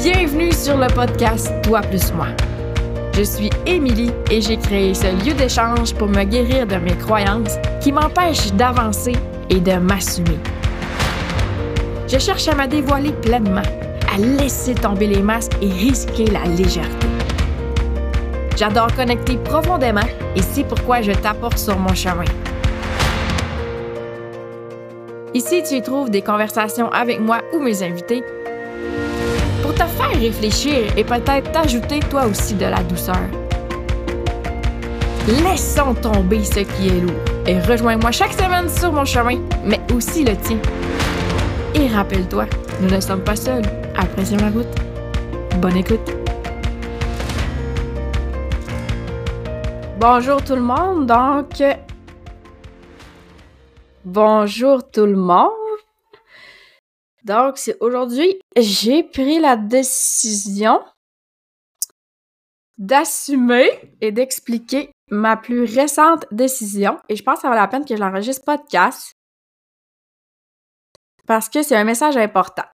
Bienvenue sur le podcast Toi plus moi. Je suis Émilie et j'ai créé ce lieu d'échange pour me guérir de mes croyances qui m'empêchent d'avancer et de m'assumer. Je cherche à me dévoiler pleinement, à laisser tomber les masques et risquer la légèreté. J'adore connecter profondément et c'est pourquoi je t'apporte sur mon chemin. Ici, tu y trouves des conversations avec moi ou mes invités réfléchir et peut-être t'ajouter toi aussi de la douceur. Laissons tomber ce qui est lourd et rejoins-moi chaque semaine sur mon chemin, mais aussi le tien. Et rappelle-toi, nous ne sommes pas seuls. Apprécions la route. Bonne écoute. Bonjour tout le monde, donc... Bonjour tout le monde. Donc, c'est aujourd'hui, j'ai pris la décision d'assumer et d'expliquer ma plus récente décision. Et je pense que ça vaut la peine que je l'enregistre podcast. Parce que c'est un message important.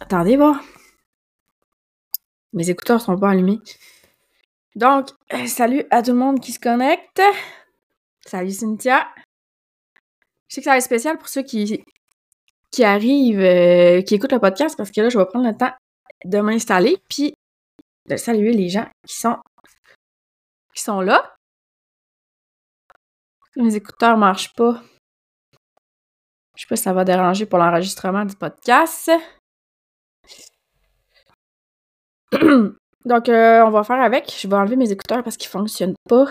Attendez voir. Mes écouteurs sont pas allumés. Donc, euh, salut à tout le monde qui se connecte. Salut Cynthia. Je sais que ça va être spécial pour ceux qui, qui arrivent, euh, qui écoutent le podcast, parce que là, je vais prendre le temps de m'installer, puis de saluer les gens qui sont, qui sont là. Mes écouteurs marchent pas. Je sais pas si ça va déranger pour l'enregistrement du podcast. Donc, euh, on va faire avec. Je vais enlever mes écouteurs parce qu'ils fonctionnent pas.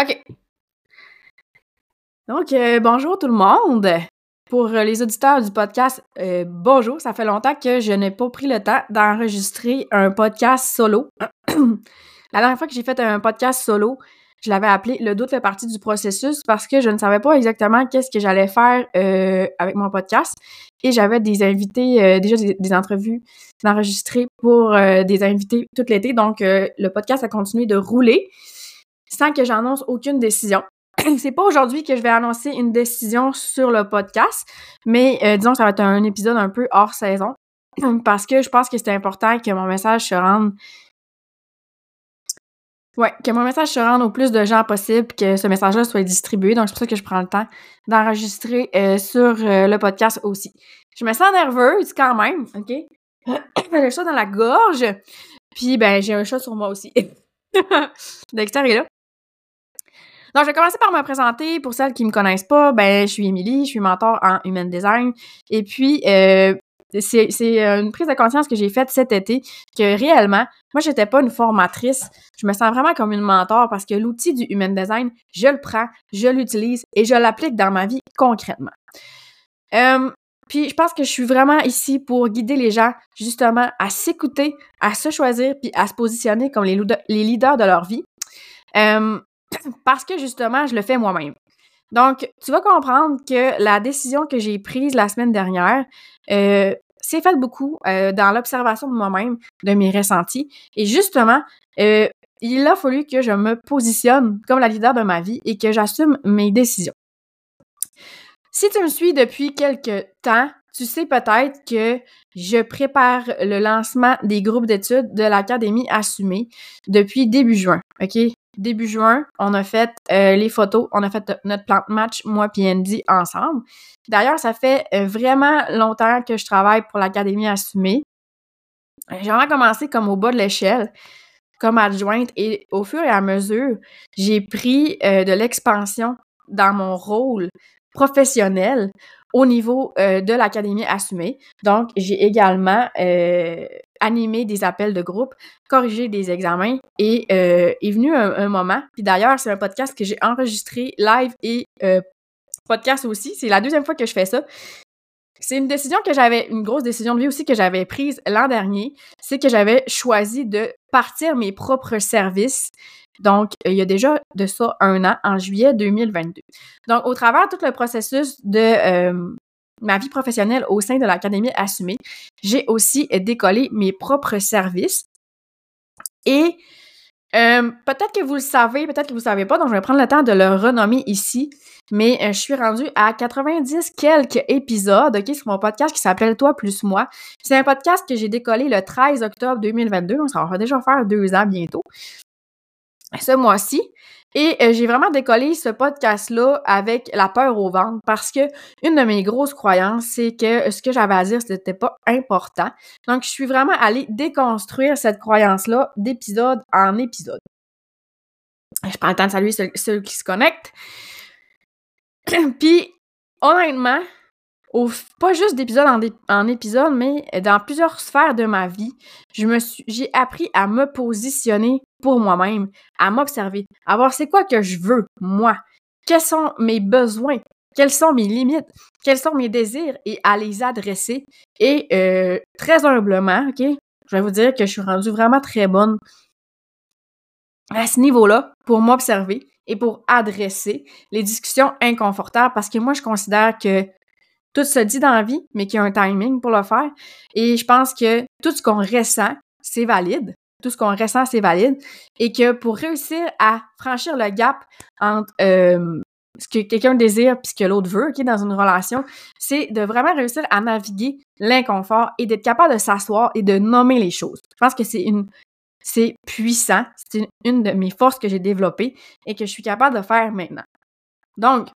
OK. Donc, euh, bonjour tout le monde. Pour les auditeurs du podcast, euh, bonjour. Ça fait longtemps que je n'ai pas pris le temps d'enregistrer un podcast solo. La dernière fois que j'ai fait un podcast solo, je l'avais appelé Le doute fait partie du processus parce que je ne savais pas exactement qu'est-ce que j'allais faire euh, avec mon podcast. Et j'avais des invités, euh, déjà des, entrevues enregistrées pour euh, des invités tout l'été. Donc, le podcast a continué de rouler sans que j'annonce aucune décision. C'est pas aujourd'hui que je vais annoncer une décision sur le podcast, mais disons que ça va être un épisode un peu hors saison parce que je pense que c'est important que mon message se rende Ouais, que mon message se rende au plus de gens possible, que ce message-là soit distribué. Donc, c'est pour ça que je prends le temps d'enregistrer euh, sur euh, le podcast aussi. Je me sens nerveuse quand même, OK? J'ai le chat dans la gorge. Puis, ben, j'ai un chat sur moi aussi. Dexter est là. Donc, je vais commencer par me présenter. Pour celles qui me connaissent pas, ben, je suis Émilie, je suis mentor en Human Design. Et puis, euh, c'est euh, une prise de conscience que j'ai faite cet été que réellement, moi, j'étais pas une formatrice. Je me sens vraiment comme une mentor parce que l'outil du human design, je le prends, je l'utilise et je l'applique dans ma vie concrètement. Euh, puis je pense que je suis vraiment ici pour guider les gens justement à s'écouter, à se choisir puis à se positionner comme les, leaders de leur vie. parce que justement, je le fais moi-même. Donc, tu vas comprendre que la décision que j'ai prise la semaine dernière, euh, c'est fait beaucoup euh, dans l'observation de moi-même, de mes ressentis. Et justement, euh, il a fallu que je me positionne comme la leader de ma vie et que j'assume mes décisions. Si tu me suis depuis quelques temps, tu sais peut-être que je prépare le lancement des groupes d'études de l'Académie Assumée depuis début juin. OK? Début juin, on a fait euh, les photos, on a fait notre plan de match, moi et Andy, ensemble. D'ailleurs, ça fait euh, vraiment longtemps que je travaille pour l'Académie Assumée. J'ai vraiment commencé comme au bas de l'échelle, comme adjointe, et au fur et à mesure, j'ai pris euh, de l'expansion dans mon rôle professionnel au niveau de l'Académie Assumée. Donc, j'ai également animer des appels de groupe, corriger des examens et euh, est venu un, moment. Puis d'ailleurs, c'est un podcast que j'ai enregistré live et euh, podcast aussi. C'est la deuxième fois que je fais ça. C'est une décision que j'avais, une grosse décision de vie aussi que j'avais prise l'an dernier. C'est que j'avais choisi de partir mes propres services. Donc, il y a déjà de ça un an, en juillet 2022. Donc, au travers tout le processus de euh, ma vie professionnelle au sein de l'Académie Assumée, j'ai aussi décollé mes propres services. Et Euh, peut-être que vous le savez, peut-être que vous ne savez pas, donc je vais prendre le temps de le renommer ici. Mais euh, je suis rendue à 90 quelques épisodes, OK, sur mon podcast qui s'appelle Toi plus moi. C'est un podcast que j'ai décollé le 13 octobre 2022, donc ça va déjà faire deux ans bientôt. Ce mois-ci. Et euh, j'ai vraiment décollé ce podcast-là avec la peur au ventre parce que une de mes grosses croyances, c'est que ce que j'avais à dire, c'était pas important. Donc, je suis vraiment allée déconstruire cette croyance-là d'épisode en épisode. Je prends le temps de saluer ceux, qui se connectent. Puis, honnêtement, pas juste d'épisode en, épisode, mais dans plusieurs sphères de ma vie, je me suis, j'ai appris à me positionner pour moi-même, à m'observer, à voir c'est quoi que je veux, moi, quels sont mes besoins, quelles sont mes limites, quels sont mes désirs? Et à les adresser. Et euh, très humblement, OK, je vais vous dire que je suis rendue vraiment très bonne à ce niveau-là pour m'observer et pour adresser les discussions inconfortables parce que moi, je considère que tout se dit dans la vie, mais qu'il y a un timing pour le faire. Et je pense que tout ce qu'on ressent, c'est valide. Tout ce qu'on ressent, c'est valide. Et que pour réussir à franchir le gap entre euh, ce que quelqu'un désire et ce que l'autre veut, est dans une relation, c'est de vraiment réussir à naviguer l'inconfort et d'être capable de s'asseoir et de nommer les choses. Je pense que c'est une c'est puissant, c'est une, une de mes forces que j'ai développées et que je suis capable de faire maintenant. Donc,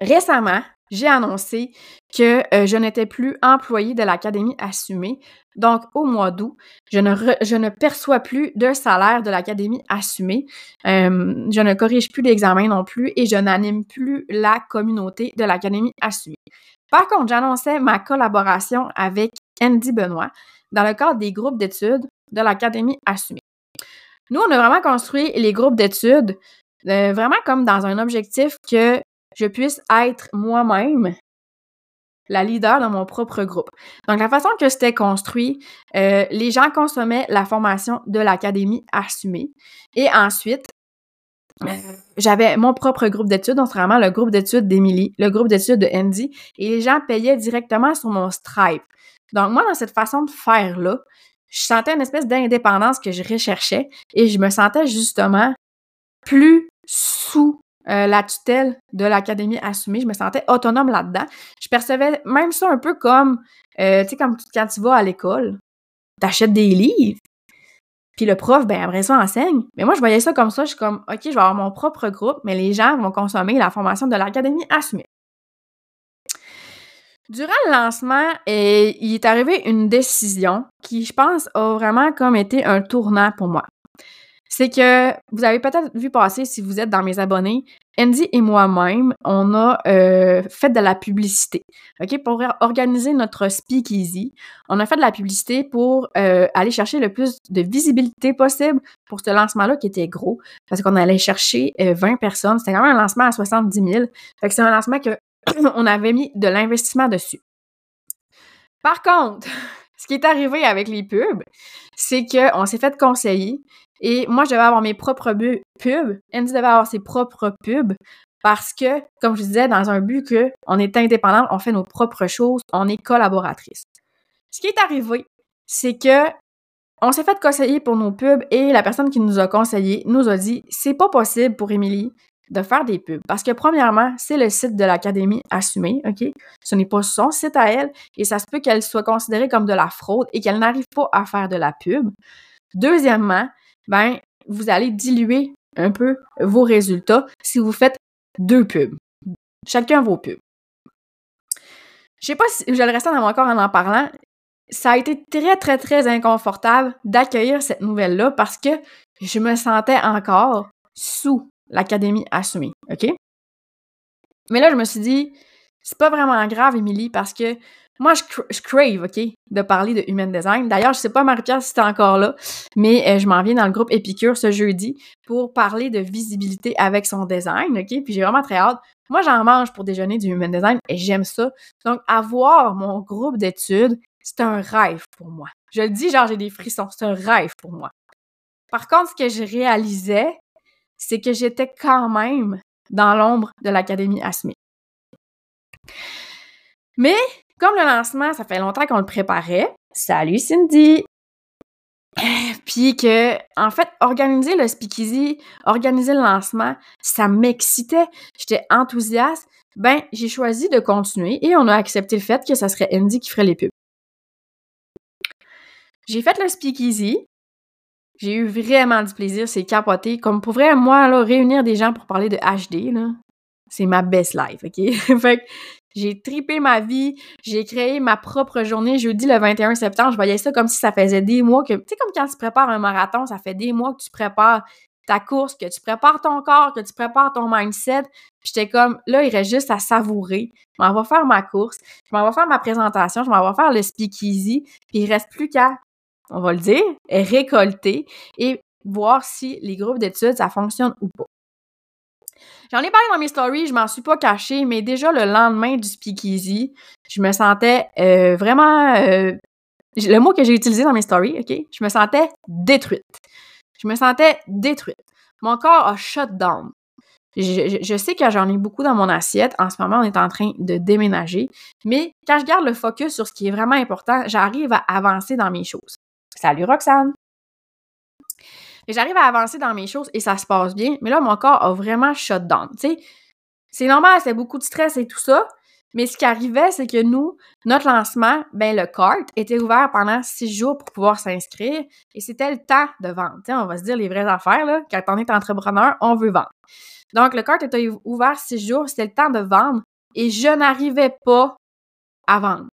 récemment, j'ai annoncé que euh, je n'étais plus employée de l'Académie Assumée. Donc, au mois d'août, je ne, je ne perçois plus de salaire de l'Académie Assumée. Je ne corrige plus d'examen non plus et je n'anime plus la communauté de l'Académie Assumée. Par contre, j'annonçais ma collaboration avec Andy Benoît dans le cadre des groupes d'études de l'Académie Assumée. Nous, on a vraiment construit les groupes d'études euh, vraiment comme dans un objectif que je puisse être moi-même la leader dans mon propre groupe. Donc, la façon que c'était construit, euh, les gens consommaient la formation de l'Académie assumée. Et ensuite, euh, j'avais mon propre groupe d'études, donc vraiment le groupe d'études d'Émilie, le groupe d'études de Andy, et les gens payaient directement sur mon Stripe. Donc, moi, dans cette façon de faire-là, je sentais une espèce d'indépendance que je recherchais et je me sentais justement plus sous euh, la tutelle de l'Académie assumée. Je me sentais autonome là-dedans. Je percevais même ça un peu comme, euh, tu sais, comme quand tu vas à l'école, t'achètes des livres, puis le prof, ben après ça, enseigne. Mais moi, je voyais ça comme ça. Je suis comme, OK, je vais avoir mon propre groupe, mais les gens vont consommer la formation de l'Académie assumée. Durant le lancement, euh, il est arrivé une décision qui, je pense, a vraiment comme été un tournant pour moi c'est que vous avez peut-être vu passer si vous êtes dans mes abonnés, Andy et moi-même, on a euh, fait de la publicité, ok, pour organiser notre speakeasy. On a fait de la publicité pour euh, aller chercher le plus de visibilité possible pour ce lancement-là qui était gros, parce qu'on allait chercher 20 euh, personnes. C'était quand même un lancement à 70 000. Fait que c'est un lancement que on avait mis de l'investissement dessus. Par contre, ce qui est arrivé avec les pubs, c'est qu'on s'est fait conseiller et moi, je devais avoir mes propres pubs. Andy devait avoir ses propres pubs parce que, comme je disais, dans un but que on est indépendant, on fait nos propres choses, on est collaboratrice. Ce qui est arrivé, c'est que on s'est fait conseiller pour nos pubs et la personne qui nous a conseillé nous a dit c'est pas possible pour Émilie de faire des pubs parce que premièrement, c'est le site de l'académie assumé, OK? Ce n'est pas son site à elle et ça se peut qu'elle soit considérée comme de la fraude et qu'elle n'arrive pas à faire de la pub. Deuxièmement, ben, vous allez diluer un peu vos résultats si vous faites deux pubs. Chacun vos pubs. Je sais pas si je le rester dans mon corps en en parlant. Ça a été très, très, très inconfortable d'accueillir cette nouvelle-là parce que je me sentais encore sous l'académie assumée, OK? Mais là, je me suis dit, c'est pas vraiment grave, Émilie, parce que moi, je, crave, OK, de parler de human design. D'ailleurs, je sais pas, Marie-Pierre, si t'es encore là, mais euh, je m'en viens dans le groupe Épicure ce jeudi pour parler de visibilité avec son design, OK? Puis j'ai vraiment très hâte. Moi, j'en mange pour déjeuner du human design et j'aime ça. Donc, avoir mon groupe d'études, c'est un rêve pour moi. Je le dis, genre, j'ai des frissons. C'est un rêve pour moi. Par contre, ce que je réalisais, c'est que j'étais quand même dans l'ombre de l'Académie ASME. Mais comme le lancement, ça fait longtemps qu'on le préparait. Salut Cindy! Puis que, en fait, organiser le speakeasy, organiser le lancement, ça m'excitait. J'étais enthousiaste. Ben, j'ai choisi de continuer et on a accepté le fait que ça serait Andy qui ferait les pubs. J'ai fait le speakeasy. J'ai eu vraiment du plaisir, c'est capoté. Comme pour vrai, moi, là, réunir des gens pour parler de HD, là, c'est ma best life, OK? fait que j'ai tripé ma vie, j'ai créé ma propre journée jeudi le 21 septembre. Je voyais ça comme si ça faisait des mois que, tu sais, comme quand tu prépares un marathon, ça fait des mois que tu prépares ta course, que tu prépares ton corps, que tu prépares ton mindset. Puis j'étais comme, là, il reste juste à savourer. Je m'en vais faire ma course, je m'en vais faire ma présentation, je m'en vais faire le speakeasy, puis il reste plus qu'à, on va le dire, récolter et voir si les groupes d'études, ça fonctionne ou pas. J'en ai parlé dans mes stories, je m'en suis pas cachée, mais déjà le lendemain du speakeasy, je me sentais euh, vraiment... Euh, le mot que j'ai utilisé dans mes stories, OK? Je me sentais détruite. Je me sentais détruite. Mon corps a shut down. Je, sais que j'en ai beaucoup dans mon assiette. En ce moment, on est en train de déménager. Mais quand je garde le focus sur ce qui est vraiment important, j'arrive à avancer dans mes choses. Salut Roxane! j'arrive à avancer dans mes choses et ça se passe bien. Mais là, mon corps a vraiment shut down. C'est normal, c'est beaucoup de stress et tout ça. Mais ce qui arrivait, c'est que nous, notre lancement, ben le cart était ouvert pendant six jours pour pouvoir s'inscrire et c'était le temps de vendre. on va se dire les vraies affaires. Quand on est entrepreneur, on veut vendre. Donc, le cart était ouvert six jours, c'était le temps de vendre et je n'arrivais pas à vendre.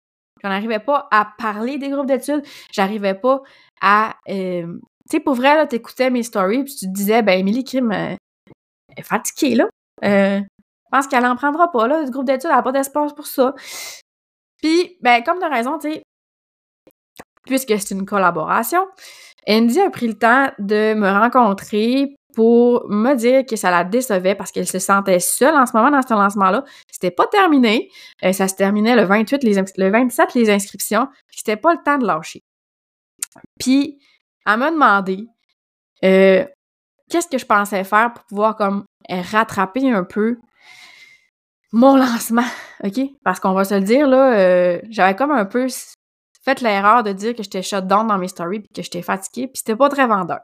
Je n'arrivais pas à parler des groupes d'études, j'arrivais pas à euh, tu sais, pour vrai, là, t'écoutais mes stories, puis tu te disais, ben, Émilie Kim euh, est fatiguée, là. Euh, je pense qu'elle en prendra pas, là. Le groupe d'études, n'a pas d'espace pour ça. Puis, ben, comme t'as raison, tu sais, puisque c'est une collaboration, Andy a pris le temps de me rencontrer pour me dire que ça la décevait parce qu'elle se sentait seule en ce moment dans ce lancement-là. C'était pas terminé. Euh, ça se terminait le 28, les le 27, les inscriptions. C'était pas le temps de lâcher. Puis, elle m'a demandé euh, qu'est-ce que je pensais faire pour pouvoir comme rattraper un peu mon lancement, OK? Parce qu'on va se le dire, là, euh, j'avais comme un peu fait l'erreur de dire que j'étais shut down dans mes stories puis que j'étais fatiguée, puis c'était pas très vendeur.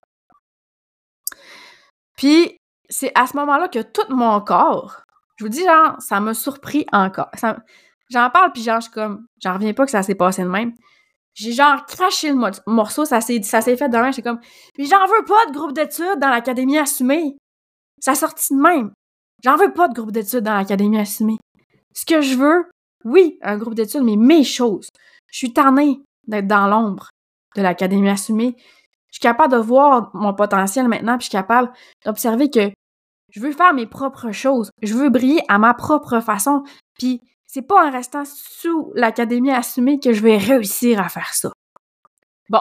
Puis c'est à ce moment-là que tout mon corps, je vous dis, genre, ça m'a surpris encore. J'en parle, puis genre, je comme, j'en reviens pas que ça s'est passé de même. J'ai genre craché le morceau, ça s'est, ça s'est fait de même. J'étais comme, mais j'en veux pas de groupe d'études dans l'Académie assumée. Ça sortit de même. J'en veux pas de groupe d'études dans l'Académie assumée. Ce que je veux, oui, un groupe d'études, mais mes choses. Je suis tannée d'être dans l'ombre de l'Académie assumée. Je suis capable de voir mon potentiel maintenant, puis je suis capable d'observer que je veux faire mes propres choses. Je veux briller à ma propre façon. Puis c'est pas en restant sous l'académie assumée que je vais réussir à faire ça. Bon.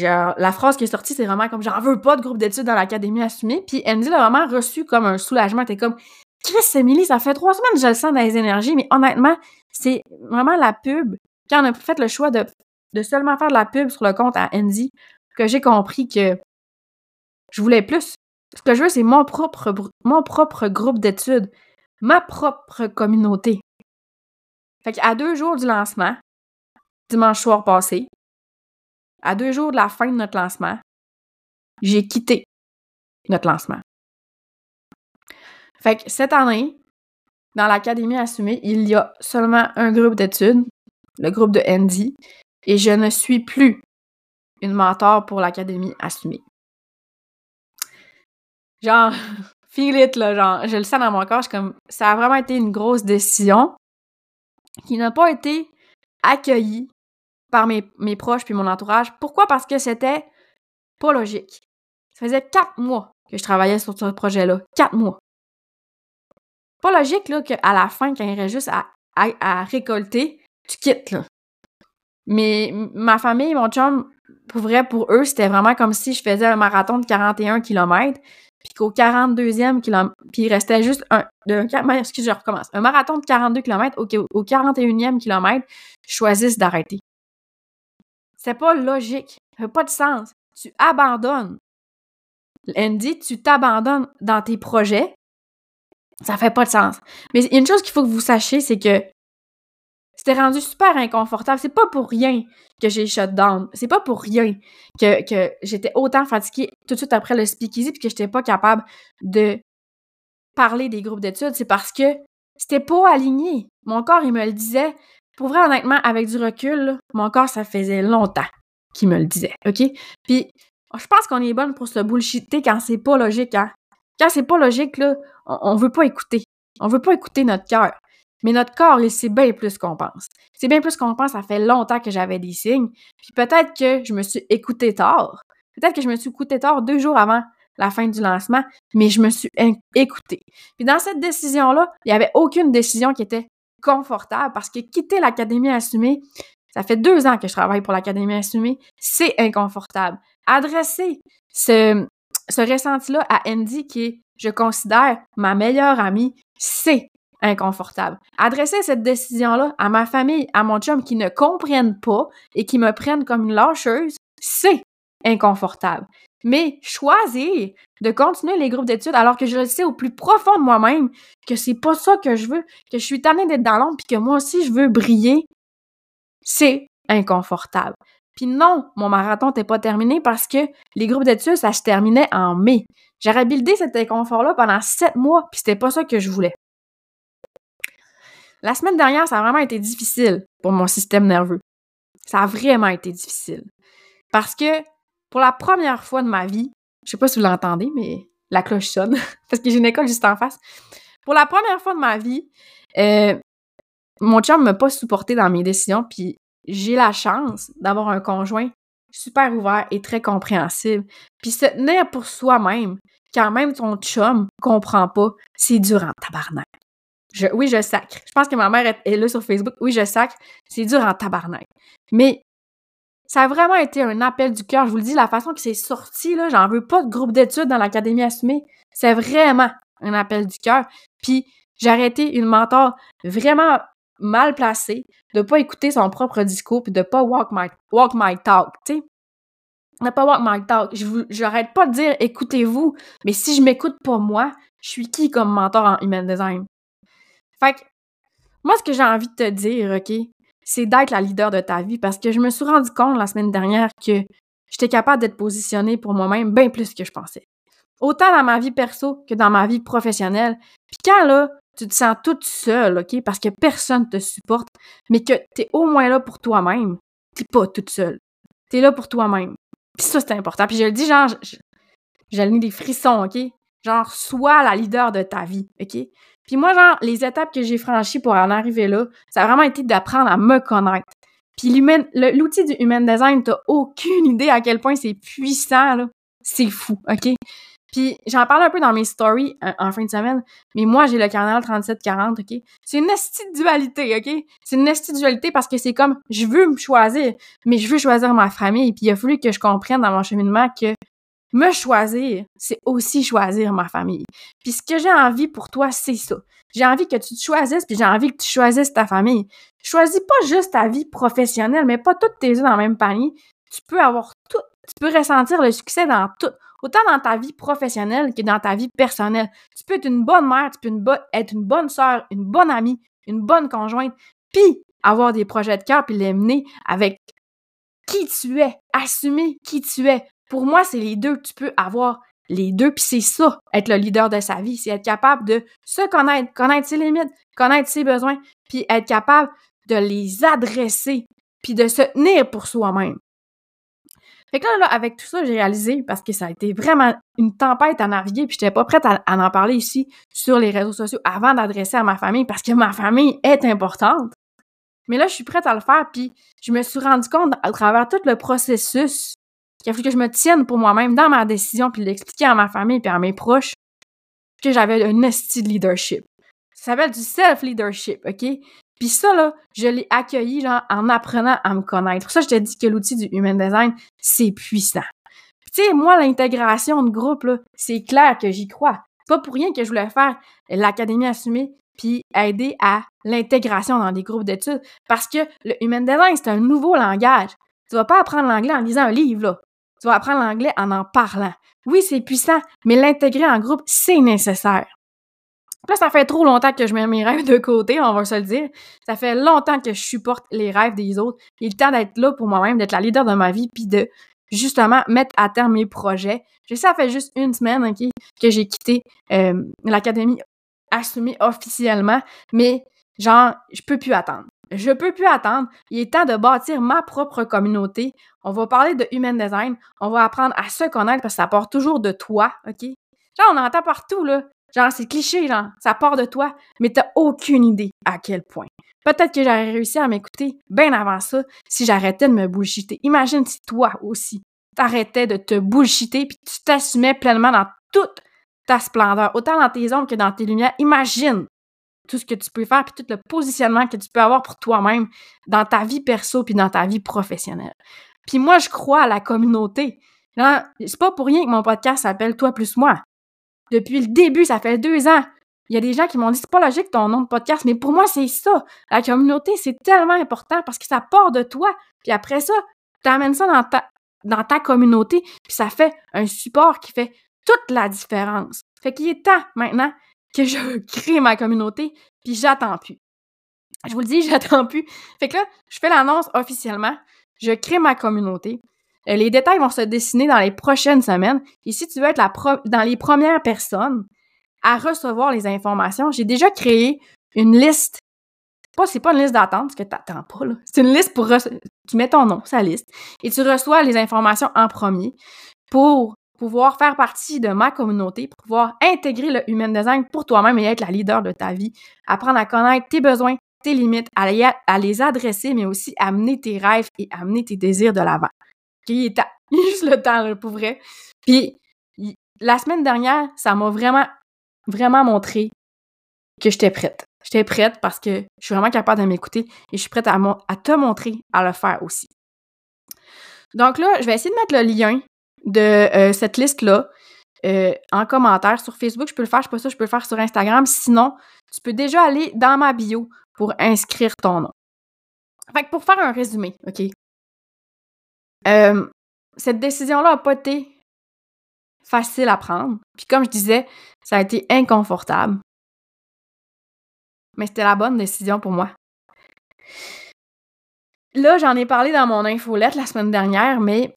la phrase qui est sortie, c'est vraiment comme j'en veux pas de groupe d'études dans l'académie assumée. Puis Andy l'a vraiment reçu comme un soulagement. T'es comme Chris Emily, ça fait trois semaines que je le sens dans les énergies, mais honnêtement, c'est vraiment la pub. Quand on a fait le choix de, de seulement faire de la pub sur le compte à Andy, que j'ai compris que je voulais plus. Ce que je veux, c'est mon propre, mon propre groupe d'études ma propre communauté. Fait qu'à deux jours du lancement, dimanche soir passé, à deux jours de la fin de notre lancement, j'ai quitté notre lancement. Fait que cette année, dans l'Académie Assumée, il y a seulement un groupe d'études, le groupe de Andy, et je ne suis plus une mentor pour l'Académie Assumée. Genre, feel it, là, genre, je le sens dans mon corps, je comme, ça a vraiment été une grosse décision qui n'a pas été accueillie par mes, proches puis mon entourage. Pourquoi? Parce que c'était pas logique. Ça faisait quatre mois que je travaillais sur ce projet-là. Quatre mois. Pas logique, là, qu'à la fin, quand il reste juste à, à, récolter, tu quittes, là. Mais ma famille, mon chum, pour vrai, pour eux, c'était vraiment comme si je faisais un marathon de 41 km puis qu'au 42e kilomètre, puis il restait juste un, de, je recommence, un marathon de 42 km, au, au 41e kilomètre, je choisisse d'arrêter. C'est pas logique. Ça fait pas de sens. Tu abandonnes. Andy, tu t'abandonnes dans tes projets. Ça fait pas de sens. Mais il y a une chose qu'il faut que vous sachiez, c'est que C'était rendu super inconfortable. C'est pas pour rien que j'ai shut down. C'est pas pour rien que, j'étais autant fatiguée tout de suite après le speakeasy puis que j'étais pas capable de parler des groupes d'études. C'est parce que c'était pas aligné. Mon corps, il me le disait. Pour vrai, honnêtement, avec du recul, mon corps, ça faisait longtemps qu'il me le disait, OK? Puis, je pense qu'on est bonne pour se bullshiter quand c'est pas logique, hein? Quand c'est pas logique, là, on, on veut pas écouter. On veut pas écouter notre cœur. Mais notre corps, il sait bien plus qu'on pense. C'est bien plus qu'on pense, ça fait longtemps que j'avais des signes. Puis peut-être que je me suis écouté tard. Peut-être que je me suis écouté tard deux jours avant la fin du lancement, mais je me suis écoutée. Puis dans cette décision-là, il n'y avait aucune décision qui était confortable parce que quitter l'Académie assumée, ça fait deux ans que je travaille pour l'Académie assumée, c'est inconfortable. Adresser ce, ce ressenti-là à Andy, qui est, je considère, ma meilleure amie, c'est inconfortable. Adresser cette décision-là à ma famille, à mon chum qui ne comprennent pas et qui me prennent comme une lâcheuse, c'est inconfortable. Mais choisir de continuer les groupes d'études alors que je le sais au plus profond de moi-même que c'est pas ça que je veux, que je suis tannée d'être dans l'ombre puis que moi aussi je veux briller, c'est inconfortable. Puis non, mon marathon n'était pas terminé parce que les groupes d'études, ça se terminait en mai. J'aurais buildé cet inconfort-là pendant sept mois, puis c'était pas ça que je voulais. La semaine dernière, ça a vraiment été difficile pour mon système nerveux. Ça a vraiment été difficile. Parce que pour la première fois de ma vie, je sais pas si vous l'entendez, mais la cloche sonne, parce que j'ai une école juste en face. Pour la première fois de ma vie, euh, mon chum m'a pas supporté dans mes décisions, puis j'ai la chance d'avoir un conjoint super ouvert et très compréhensible. Puis se tenir pour soi-même, quand même ton chum comprend pas, c'est dur en tabarnak oui, je sacre. Je pense que ma mère est, là sur Facebook. Oui, je sacre. C'est dur en tabarnak. Mais ça a vraiment été un appel du cœur. Je vous le dis, la façon que c'est sorti, là, j'en veux pas de groupe d'études dans l'Académie assumée. C'est vraiment un appel du cœur. Puis j'ai arrêté une mentor vraiment mal placée, de pas écouter son propre discours, puis de pas walk my, walk my talk, tu sais. De pas walk my talk. Je j'arrête pas de dire écoutez-vous, mais si je m'écoute pas moi, je suis qui comme mentor en human design? Fait que, moi, ce que j'ai envie de te dire, OK, c'est d'être la leader de ta vie parce que je me suis rendu compte la semaine dernière que j'étais capable d'être positionnée pour moi-même bien plus que je pensais. Autant dans ma vie perso que dans ma vie professionnelle. Puis quand, là, tu te sens toute seule, OK, parce que personne te supporte, mais que t'es au moins là pour toi-même, t'es pas toute seule. T'es là pour toi-même. Puis ça, c'est important. Puis je le dis, genre, j'ai des frissons, OK? Genre, sois la leader de ta vie, OK? Puis moi, genre, les étapes que j'ai franchies pour en arriver là, ça a vraiment été d'apprendre à me connaître. Puis l'outil du Human Design, t'as aucune idée à quel point c'est puissant, là. C'est fou, OK? Puis j'en parle un peu dans mes stories euh, en, fin de semaine, mais moi, j'ai le canal 3740, OK? C'est une dualité, OK? C'est une dualité parce que c'est comme, je veux me choisir, mais je veux choisir ma famille. Puis il a fallu que je comprenne dans mon cheminement que me choisir, c'est aussi choisir ma famille. Puis ce que j'ai envie pour toi, c'est ça. J'ai envie que tu te choisisses, puis j'ai envie que tu choisisses ta famille. Choisis pas juste ta vie professionnelle, mais pas toutes tes œufs dans le même panier. Tu peux avoir tout, tu peux ressentir le succès dans tout, autant dans ta vie professionnelle que dans ta vie personnelle. Tu peux être une bonne mère, tu peux être une bonne sœur, une bonne amie, une bonne conjointe, puis avoir des projets de cœur, puis les mener avec qui tu es, assumer qui tu es, pour moi, c'est les deux. Tu peux avoir les deux, puis c'est ça, être le leader de sa vie. C'est être capable de se connaître, connaître ses limites, connaître ses besoins, puis être capable de les adresser, puis de se tenir pour soi-même. Fait que là, avec tout ça, j'ai réalisé, parce que ça a été vraiment une tempête à naviguer, puis j'étais pas prête à, à, en parler ici sur les réseaux sociaux avant d'adresser à ma famille, parce que ma famille est importante. Mais là, je suis prête à le faire, puis je me suis rendu compte à travers tout le processus qu'il fallu que je me tienne pour moi-même dans ma décision puis l'expliquer à ma famille puis à mes proches que j'avais un esti de leadership. Ça s'appelle du self-leadership, OK? Puis ça, là, je l'ai accueilli genre, en apprenant à me connaître. Ça, je te dis que l'outil du Human Design, c'est puissant. Tu sais, moi, l'intégration de groupe, là, c'est clair que j'y crois. Pas pour rien que je voulais faire l'Académie assumée puis aider à l'intégration dans des groupes d'études. Parce que le Human Design, c'est un nouveau langage. Tu vas pas apprendre l'anglais en lisant un livre, là. Tu vas apprendre l'anglais en en parlant. Oui, c'est puissant, mais l'intégrer en groupe, c'est nécessaire. Là, ça fait trop longtemps que je mets mes rêves de côté, on va se le dire. Ça fait longtemps que je supporte les rêves des autres. Il est temps d'être là pour moi-même, d'être la leader de ma vie, puis de justement mettre à terme mes projets. Ça fait juste une semaine, que j'ai quitté euh, l'académie assumée officiellement, mais genre, je peux plus attendre. Je peux plus attendre. Il est temps de bâtir ma propre communauté. On va parler de human design. On va apprendre à se connaître parce que ça part toujours de toi, OK? Genre, on entend partout, là. Genre, c'est cliché, genre, ça part de toi, mais t'as aucune idée à quel point. Peut-être que j'aurais réussi à m'écouter bien avant ça si j'arrêtais de me bullshiter. Imagine si toi aussi, t'arrêtais de te bullshiter puis tu t'assumais pleinement dans toute ta splendeur, autant dans tes ombres que dans tes lumières. Imagine tout ce que tu peux faire puis tout le positionnement que tu peux avoir pour toi-même dans ta vie perso puis dans ta vie professionnelle. Puis moi, je crois à la communauté. C'est pas pour rien que mon podcast s'appelle Toi plus moi. Depuis le début, ça fait deux ans. Il y a des gens qui m'ont dit c'est pas logique ton nom de podcast, mais pour moi, c'est ça. La communauté, c'est tellement important parce que ça part de toi. Puis après ça, tu amènes ça dans ta, dans ta communauté, puis ça fait un support qui fait toute la différence. Fait qu'il est temps maintenant que je crée ma communauté, puis j'attends plus. Je vous le dis, j'attends plus. Fait que là, je fais l'annonce officiellement. Je crée ma communauté. Euh, les détails vont se dessiner dans les prochaines semaines. Et si tu veux être la dans les premières personnes à recevoir les informations, j'ai déjà créé une liste. Pas, c'est pas une liste d'attente, parce que t'attends pas, là. C'est une liste pour... Tu mets ton nom, sa liste, et tu reçois les informations en premier pour pouvoir faire partie de ma communauté, pouvoir intégrer le Human Design pour toi-même et être la leader de ta vie, apprendre à connaître tes besoins, tes limites, à les adresser, mais aussi amener tes rêves et amener tes désirs de l'avant. Il est juste le temps, pour vrai. Puis, la semaine dernière, ça m'a vraiment, vraiment montré que j'étais prête. J'étais prête parce que je suis vraiment capable de m'écouter et je suis prête à, à, te montrer à le faire aussi. Donc là, je vais essayer de mettre le lien de euh, cette liste-là euh, en commentaire sur Facebook. Je peux le faire, je pas ça, je peux le faire sur Instagram. Sinon, tu peux déjà aller dans ma bio pour inscrire ton nom. Fait que pour faire un résumé, OK? Euh, cette décision-là n'a pas été facile à prendre. Puis comme je disais, ça a été inconfortable. Mais c'était la bonne décision pour moi. Là, j'en ai parlé dans mon infolette la semaine dernière, mais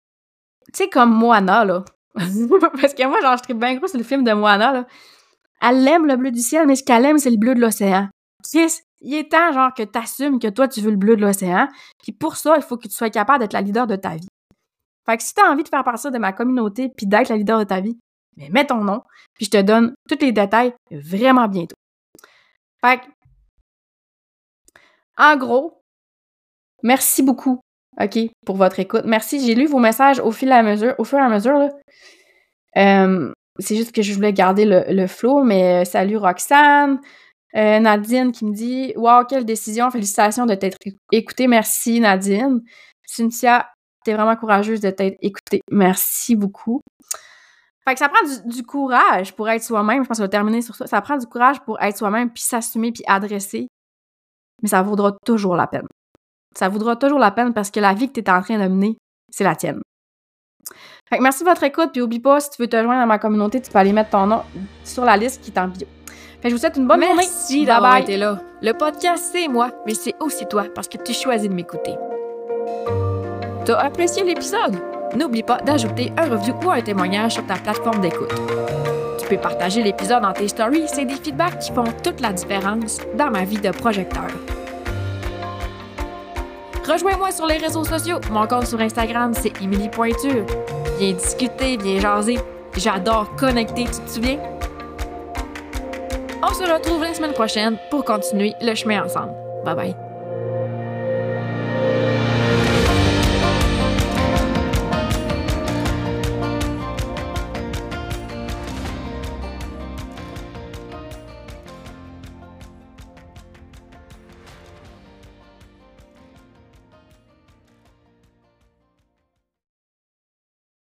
tu sais, comme Moana, là. Parce que moi, genre, je bien gros sur le film de Moana, là. Elle aime le bleu du ciel, mais ce qu'elle aime, c'est le bleu de l'océan. Il est temps, genre, que tu assumes que toi, tu veux le bleu de l'océan. Puis pour ça, il faut que tu sois capable d'être la leader de ta vie. Fait que si t'as envie de faire partie de ma communauté puis d'être la leader de ta vie, mais mets ton nom, puis je te donne tous les détails vraiment bientôt. Fait que, en gros, merci beaucoup, OK, pour votre écoute. Merci, j'ai lu vos messages au fil mesure, au fur et à mesure. Euh, c'est juste que je voulais garder le, le flow, mais euh, salut Roxane, euh, Nadine qui me dit Wow, quelle décision, félicitations de t'être écoutée. Merci Nadine. Cynthia, T'es vraiment courageuse de t'être écoutée. Merci beaucoup. Fait que ça prend du, courage pour être soi-même. Je pense qu'on va terminer sur ça. Ça prend du courage pour être soi-même, puis s'assumer, puis adresser. Mais ça vaudra toujours la peine. Ça vaudra toujours la peine parce que la vie que tu es en train de mener, c'est la tienne. Fait que merci de votre écoute, puis oublie pas, si tu veux te joindre à ma communauté, tu peux aller mettre ton nom sur la liste qui est en bio. Fait que je vous souhaite une bonne journée. Merci d'avoir été là. Le podcast, c'est moi, mais c'est aussi toi parce que tu choisis de m'écouter. T'as apprécié l'épisode? N'oublie pas d'ajouter un review ou un témoignage sur ta plateforme d'écoute. Tu peux partager l'épisode dans tes stories, c'est des feedbacks qui font toute la différence dans ma vie de projecteur. Rejoins-moi sur les réseaux sociaux. Mon compte sur Instagram, c'est Emily Pointure. Viens discuter, viens jaser. J'adore connecter, tu te souviens? On se retrouve la semaine prochaine pour continuer le chemin ensemble. Bye bye.